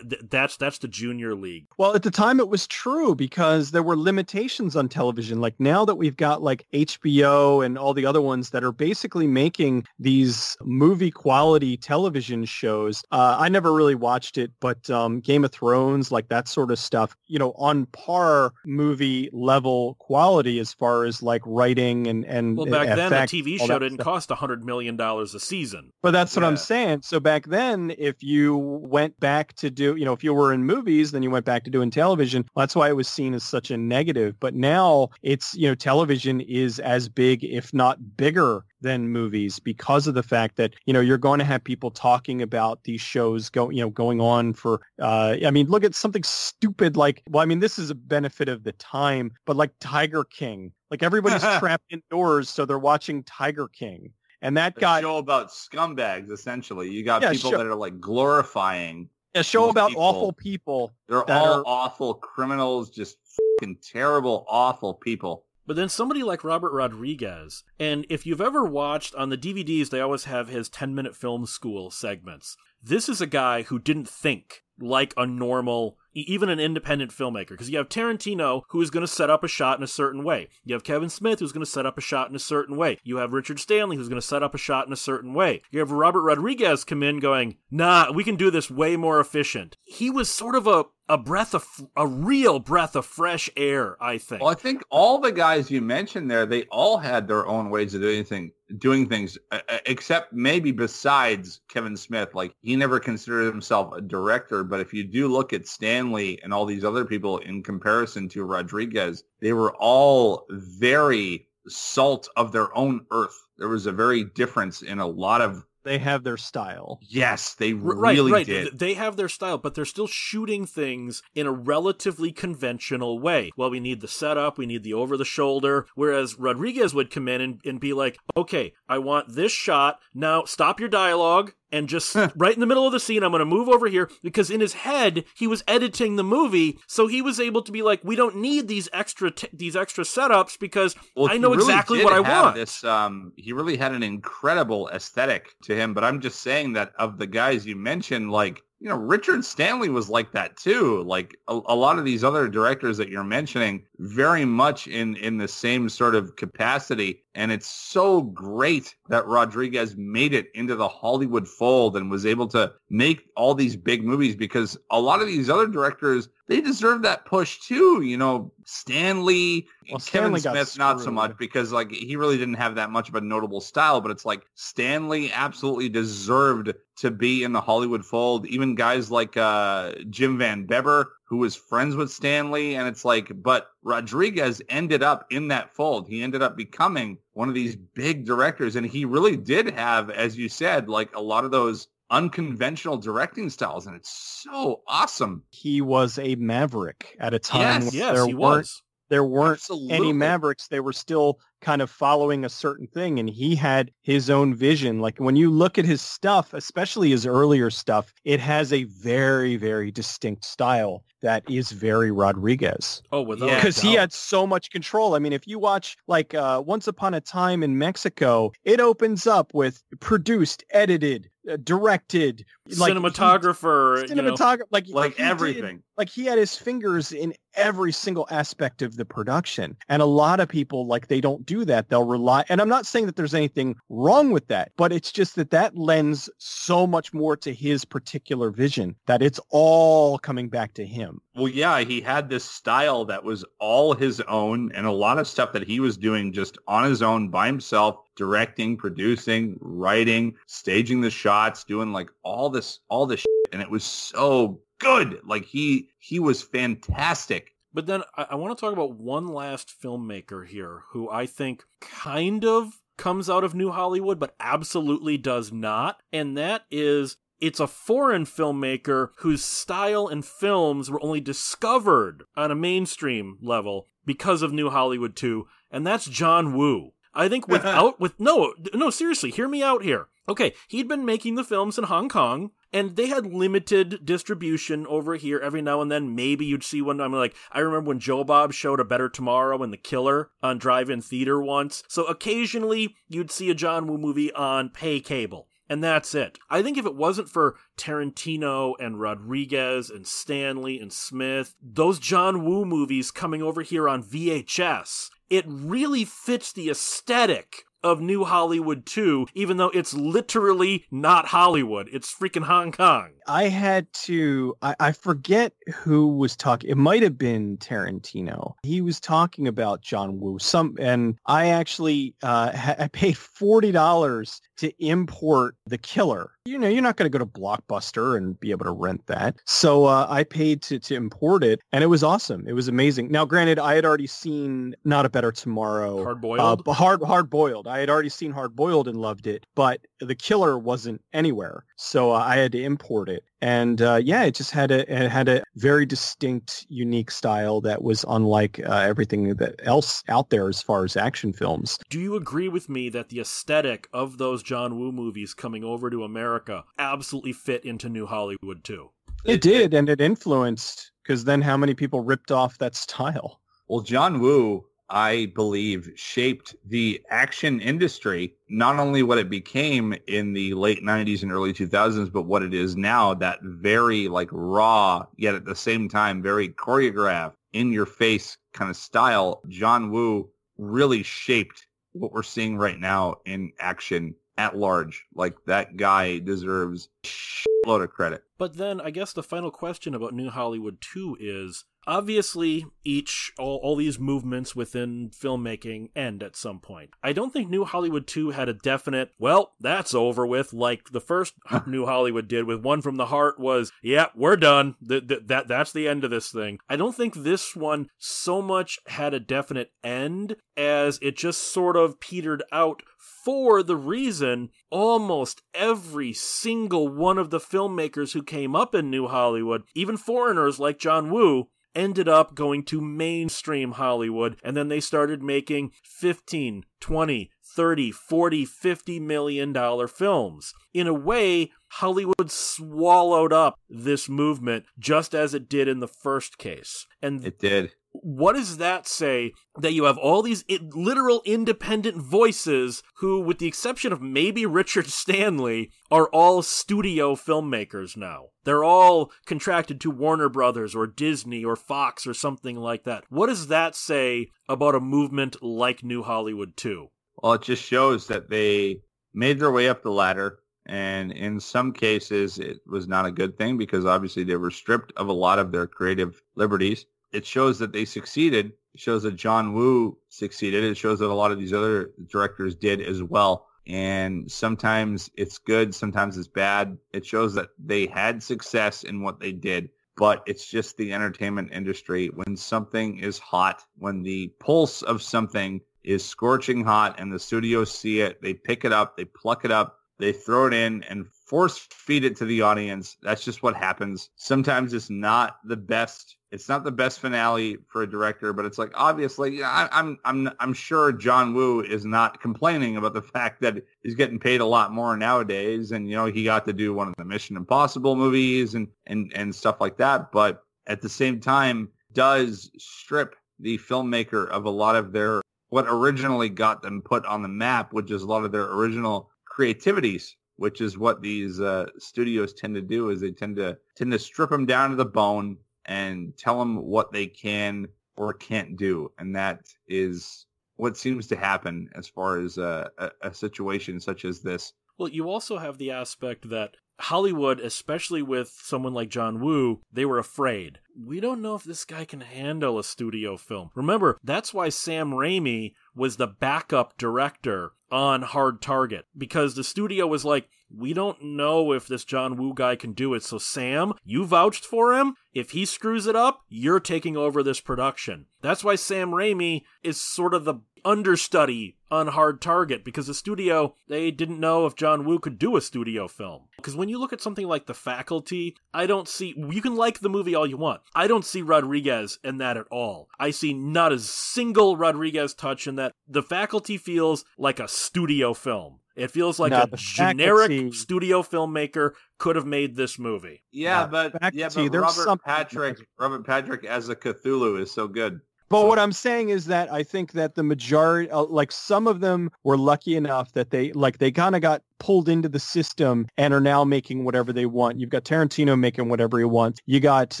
that's that's the junior league. well at the time it was true because there were limitations on television like now that we've got like hbo and all the other ones that are basically making these movie quality television shows uh, i never really watched it but um, game of thrones like that sort of stuff you know on par movie level quality as far as like writing and and Well, back then, a TV show didn't stuff. cost a $100 million a season. But that's what I'm saying. So back then, if you went back to do, you know, if you were in movies, then you went back to doing television. That's why it was seen as such a negative. But now it's, you know, television is as big, if not bigger than movies because of the fact that, you know, you're going to have people talking about these shows go, you know, going on for, uh, I mean, look at something stupid like, well, I mean, this is a benefit of the time, but like Tiger King, like everybody's *laughs* trapped indoors. So they're watching Tiger King. And that a got show about scumbags essentially. You got Yeah, people show- that are like glorifying. a show about people- awful people. They're all are- awful criminals, just fucking terrible, awful people. But then somebody like Robert Rodriguez, and if you've ever watched on the DVDs, they always have his 10 minute film school segments. This is a guy who didn't think like a normal, even an independent filmmaker. Because you have Tarantino, who is going to set up a shot in a certain way. You have Kevin Smith, who's going to set up a shot in a certain way. You have Richard Stanley, who's going to set up a shot in a certain way. You have Robert Rodriguez come in going, nah, we can do this way more efficient. He was sort of a, a breath of, a real breath of fresh air, I think. Well, I think all the guys you mentioned there, they all had their own ways of doing things, doing things, except maybe besides Kevin Smith. Like he never considered himself a director, but if you do look at Stanley and all these other people in comparison to Rodriguez, they were all very salt of their own earth. There was a very difference in a lot of. They have their style. Yes, they R- right, really right. did. They have their style, but they're still shooting things in a relatively conventional way. Well, we need the setup, we need the over the shoulder. Whereas Rodriguez would come in and, and be like, okay, I want this shot. Now stop your dialogue and just right in the middle of the scene, I'm going to move over here because in his head, he was editing the movie. So he was able to be like, we don't need these extra, t- these extra setups because Well, I know really exactly what I want. This, um, he really had an incredible aesthetic to him. But I'm just saying that of the guys you mentioned, like you know, Richard Stanley was like that too. Like a, a lot of these other directors that you're mentioning, very much in in the same sort of capacity. And it's so great that Rodriguez made it into the Hollywood fold and was able to make all these big movies because a lot of these other directors, they deserve that push too. You know, Stanley, Well, Kevin Stanley Smith, not so much because like he really didn't have that much of a notable style, but it's like Stanley absolutely deserved to be in the Hollywood fold. Even guys like uh, Jim Van Bebber, who was friends with Stanley, and it's like, but Rodriguez ended up in that fold. He ended up becoming one of these big directors, and he really did have, as you said, like a lot of those unconventional directing styles, and it's so awesome. He was a maverick at a time Yes, yes, there he weren't was. there weren't Absolutely. any mavericks. They were still kind of following a certain thing and he had his own vision. Like when you look at his stuff, especially his earlier stuff, it has a very, very distinct style that is very Rodriguez. Oh, without Yeah. Because he had so much control. I mean, if you watch like uh, Once Upon a Time in Mexico, it opens up with produced, edited, uh, directed, like he- cinematographer. you know. cinematographer, like Like he did- everything. like he had his fingers in every single aspect of the production and a lot of people like they don't do that they'll rely and i'm not saying that there's anything wrong with that but it's just that that lends so much more to his particular vision that it's all coming back to him Well, yeah, he had this style that was all his own and a lot of stuff that he was doing just on his own by himself, directing, producing, writing, staging the shots, doing like all this, all this shit. And it was so good. Like he, he was fantastic. But then I, I want to talk about one last filmmaker here who I think kind of comes out of New Hollywood, but absolutely does not. And that is it's a foreign filmmaker whose style and films were only discovered on a mainstream level because of New Hollywood 2, and that's John Woo. I think without *laughs* with no no seriously, hear me out here. Okay, he'd been making the films in Hong Kong and they had limited distribution over here every now and then. Maybe you'd see one. I'm like i remember when joe bob showed a better tomorrow and the killer on drive-in theater once. So occasionally you'd see a john woo movie on pay cable and that's it. I think if it wasn't for Tarantino and Rodriguez and Stanley and Smith, those John Woo movies coming over here on VHS, it really fits the aesthetic of New Hollywood 2, even though it's literally not Hollywood. It's freaking Hong Kong. I had to, I, I forget who was talking. It might have been Tarantino. He was talking about John Woo. Some, and I actually, uh, ha- *laughs* I paid $40 to import The Killer. You know, you're not going to go to Blockbuster and be able to rent that. So uh, I paid to, to import it and it was awesome. It was amazing. Now, granted, I had already seen Not a Better Tomorrow. Hard Uh, boiled. b- hard hard boiled. I had already seen hard boiled and loved it, but the killer wasn't anywhere, so uh, I had to import it. And uh, yeah, it just had a it had a very distinct, unique style that was unlike uh, everything that else out there as far as action films. Do you agree with me that the aesthetic of those John Woo movies coming over to America absolutely fit into New Hollywood too? It did, and it influenced because then how many people ripped off that style? Well, John Woo, I believe, shaped the action industry, not only what it became in the late 90s and early 2000s, but what it is now, that very like raw, yet at the same time, very choreographed, in your face kind of style. John Woo really shaped what we're seeing right now in action at large. Like that guy deserves a shitload of credit. But then I guess the final question about New Hollywood 2 is obviously each all, all these movements within filmmaking end at some point. I don't think New Hollywood 2 had a definite, well, that's over with like the first *laughs* New Hollywood did with One from the Heart was, yeah, we're done. Th- th- that that's the end of this thing. I don't think this one so much had a definite end as it just sort of petered out for the reason almost every single one of the filmmakers who came up in New Hollywood, even foreigners like John Woo, ended up going to mainstream Hollywood and then they started making 15, 20, 30, 40, 50 million dollar films. In a way, Hollywood swallowed up this movement just as it did in the first case. And It did. What does that say that you have all these literal independent voices who with the exception of maybe *laughs* richard stanley are all studio filmmakers now they're all contracted to warner brothers or disney or fox or something like that what does that say about a movement like new hollywood 2 Well, it just shows that they made their way up the ladder. And in some cases, it was not a good thing because obviously they were stripped of a lot of their creative liberties. It shows that they succeeded. It shows that John Woo succeeded. It shows that a lot of these other directors did as well. And sometimes it's good, sometimes it's bad. It shows that they had success in what they did but it's just the entertainment industry. When something is hot, when the pulse of something is scorching hot and the studios see it, they pick it up, they pluck it up, they throw it in and force feed it to the audience. That's just what happens. Sometimes it's not the best it's not the best finale for a director, but it's like obviously, I, I'm I'm I'm sure John Woo is not complaining about the *laughs* fact that he's getting paid a lot more nowadays, and you know he got to do one of the Mission Impossible movies and and and stuff like that. But at the same time, does strip the filmmaker of a lot of their what originally got them put on the map, which is a lot of their original creativities which is what these uh, studios tend to do is they tend to tend to strip them down to the bone and tell them what they can or can't do. And that is what seems to happen as far as a, a, a situation such as this. Well, you also have the aspect that Hollywood, especially with someone like John Woo, they were afraid. We don't know if this guy can handle a studio film. Remember, that's why Sam Raimi was the backup director on Hard Target because the studio was like, we don't know if this John Woo guy can do it. So, Sam, you vouched for him. If he screws it up, you're taking over this production. That's why Sam Raimi is sort of the understudy on Hard Target because the studio, they didn't know if John Woo could do a studio film. Because when you look at something like The Faculty, I don't see, you can like the movie all you want. I don't see Rodriguez in that at all. I see not a single Rodriguez touch in that. The Faculty feels like a studio film. It feels like No, a generic faculty- studio filmmaker could have made this movie. Yeah, Yeah, but fact, yeah, but there's Robert something- Patrick, Robert Patrick as a Cthulhu is so good. But what I'm saying is that I think that the majority, uh, like some of them were lucky enough that they, like they kind of got pulled into the system and are now making whatever they want. You've got Tarantino making whatever he wants. You got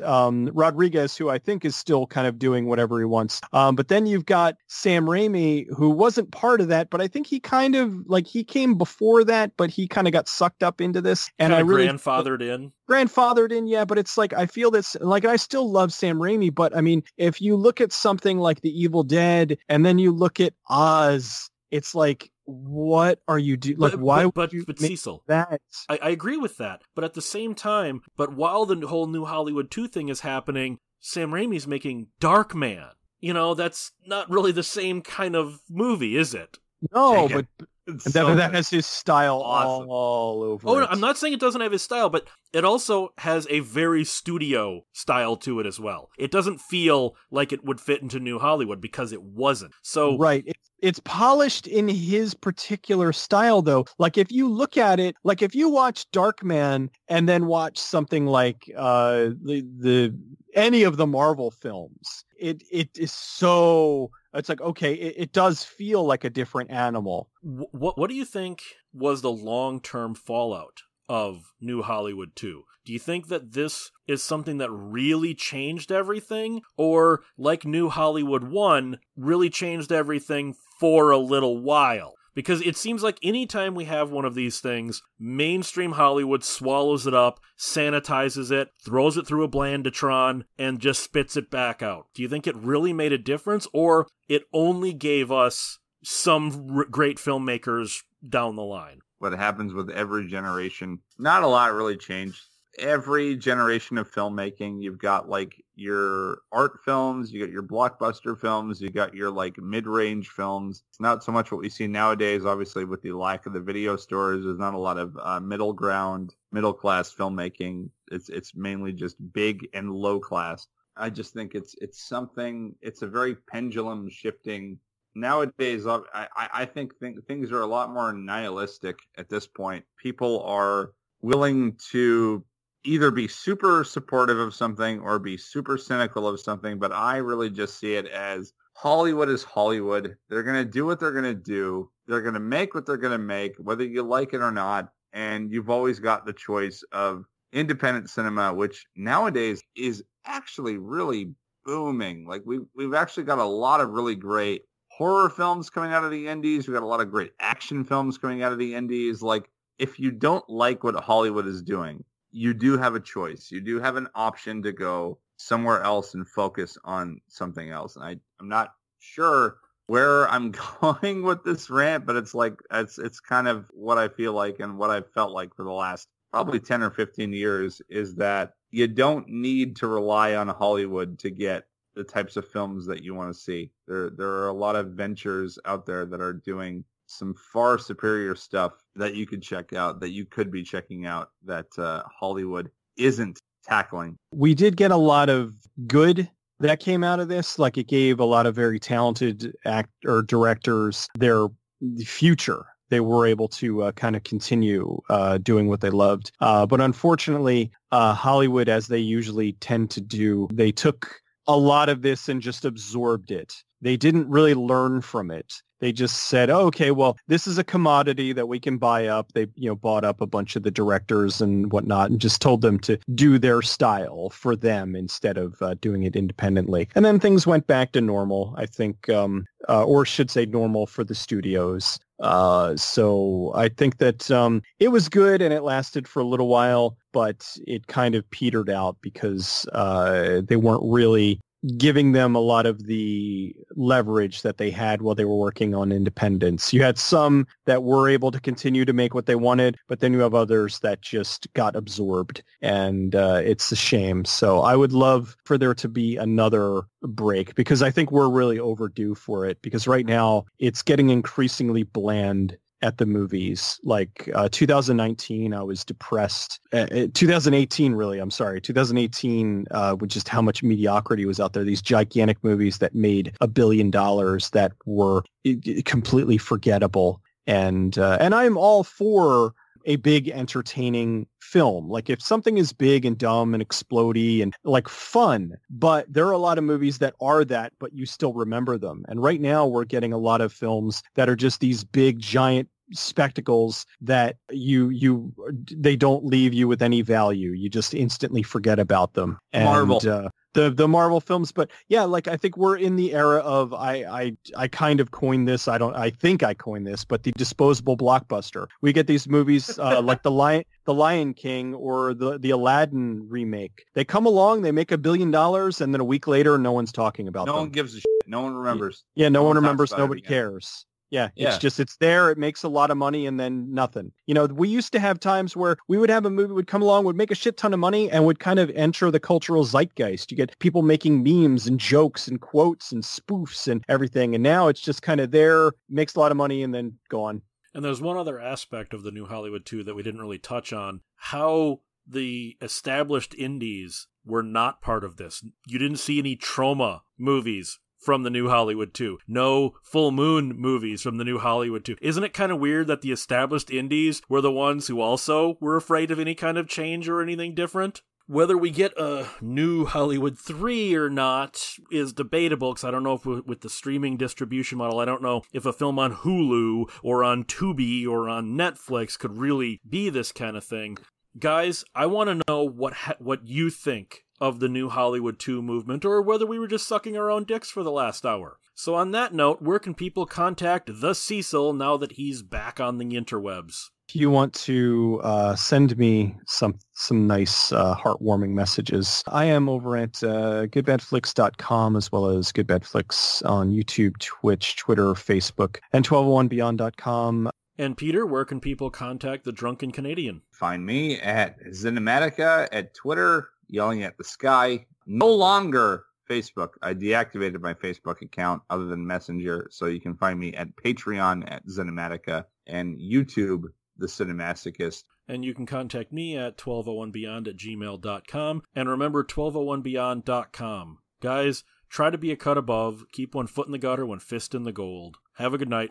um, Rodriguez, who I think is still kind of doing whatever he wants. Um, but then you've got Sam Raimi, who wasn't part of that, but I think he kind of like he came before that, but he kind of got sucked up into this. And Kinda I really grandfathered in. grandfathered in, yeah, but it's like I feel this like I still love Sam Raimi, but I mean, if you look at something like The Evil Dead and then you look at Oz, it's like what are you doing? like but, why but, would but, you but Cecil, that? I, I agree with that. But at the same time, but while the whole new Hollywood 2 thing is happening, Sam Raimi's making Darkman. You know, that's not really the same kind of movie, is it? No, Take but It's that, so that has his style Awesome. all over. Oh, no. I'm not saying it doesn't have his style, but it also has a very studio style to it as well. It doesn't feel like it would fit into New Hollywood because it wasn't. So, right. It's it's polished in his particular style though. Like if you look at it, like if you watch Darkman and then watch something like uh the the any of the Marvel films, it it is so it's like okay, it, it does feel like a different animal. what what do you think was the long term fallout of New Hollywood 2? Do you think that this is something that really changed everything? Or, like New Hollywood 1, really changed everything for a little while? Because it seems like anytime we have one of these things, mainstream Hollywood swallows it up, sanitizes it, throws it through a blanditron, and just spits it back out. Do you think it really made a difference, or it only gave us some r- great filmmakers down the line? What happens with every generation. Not a lot really changed. Every generation of filmmaking, you've got like your art films, you got your blockbuster films, you got your like mid-range films. It's not so much what we see nowadays, obviously with the lack of the video stores. There's not a lot of uh, middle ground, middle class filmmaking. It's it's mainly just big and low class. I just think it's it's something. It's a very pendulum shifting nowadays I, I, think th- things are a lot more nihilistic at this point. People are willing to either be super supportive of something or be super cynical of something but i really just see it as hollywood is hollywood. They're going to do what they're going to do. They're going to make what they're going to make whether you like it or not. And you've always got the choice of independent cinema which nowadays is actually really booming. Like we we've actually got a lot of really great horror films coming out of the indies. We got a lot of great action films coming out of the indies. Like, if you don't like what Hollywood is doing, you do have a choice. You do have an option to go somewhere else and focus on something else. And I, I'm not sure where I'm *laughs* going with this rant, but it's like it's it's kind of what I feel like and what I've felt like for the last probably 10 or 15 years is that you don't need to rely on Hollywood to get the types of films that you want to see. There there are a lot of ventures out there that are doing some far superior stuff that you could check out, that you could be checking out, that uh, Hollywood isn't tackling. We did get a lot of good that came out of this. Like it gave a lot of very talented act or directors their future. They were able to uh, kind of continue uh, doing what they loved. Uh, but unfortunately, uh, Hollywood, as they usually tend to do, they took a lot of this and just absorbed it. They didn't really learn from it. They just said, oh, okay, well, this is a commodity that we can buy up. They, you know, bought up a bunch of the directors and whatnot and just told them to do their style for them instead of uh, doing it independently. And then things went back to normal, I think, um, uh, or should say normal for the studios. Uh, so I think that um, it was good and it lasted for a little while, but it kind of petered out because uh, they weren't really giving them a lot of the leverage that they had while they were working on independence. You had some that were able to continue to make what they wanted, but then you have others that just got absorbed and uh, it's a shame. So I would love for there to be another break because I think we're really overdue for it because right now it's getting increasingly bland at the movies. Like uh, 2019, I was depressed. Uh, uh 2018, really, I'm sorry. 2018, uh, with just how much mediocrity was out there. These gigantic movies that made a billion dollars that were completely forgettable. And uh, and I'm all for a big entertaining film. Like if something is big and dumb and explody and like fun, but there are a lot of movies that are that, but you still remember them. And right now we're getting a lot of films that are just these big giant spectacles that you you they don't leave you with any value. You just instantly forget about them. And, Marvel. Uh, the the Marvel films. But yeah, like I think we're in the era of I I I kind of coined this. I don't. I think I coined this, but the disposable blockbuster. We get these movies uh, *laughs* like the Lion the Lion King or the the Aladdin remake. They come along, they make a billion dollars, and then a week later, no one's talking about them. no them. one gives a shit. No one remembers. Yeah, no, no one one remembers. Nobody cares. Yeah, Yeah. it's just it's there. It makes a lot of money, and then nothing. You know, we used to have times where we would have a movie would come along, would make a shit ton of money, and would kind of enter the cultural zeitgeist. You get people making memes and jokes and quotes and spoofs and everything, and now it's just kind of there, makes a lot of money, and then gone. And there's one other aspect of the new Hollywood too that we didn't really touch on how the established indies were not part of this. You didn't see any Troma movies from the new Hollywood 2. No full moon movies from the new Hollywood 2. Isn't it kind of weird that the established indies were the ones who also were afraid of any kind of change or anything different? Whether we get a new Hollywood 3 or not is debatable because I don't know if with the streaming distribution model, I don't know if a film on Hulu or on Tubi or on Netflix could really be this kind of thing. Guys, I want to know what ha- what you think of the new Hollywood 2 movement or whether we were just sucking our own dicks for the last hour. So on that note, where can people contact the Cecil now that he's back on the interwebs? If you want to uh, send me some some nice uh, heartwarming messages, I am over at uh, goodbadflix.com as well as goodbadflix on YouTube, Twitch, Twitter, Facebook, and 1201beyond.com. And Peter, where can people contact the Drunken Canadian? Find me at Cinematica at Twitter, yelling at the sky. No longer Facebook. I deactivated my Facebook account other than Messenger, so you can find me at Patreon at Cinematica and YouTube, The Cinemasochist. And you can contact me at 1201beyond at gmail.com. And remember, 1201beyond.com. Guys, try to be a cut above, keep one foot in the gutter, one fist in the gold. Have a good night.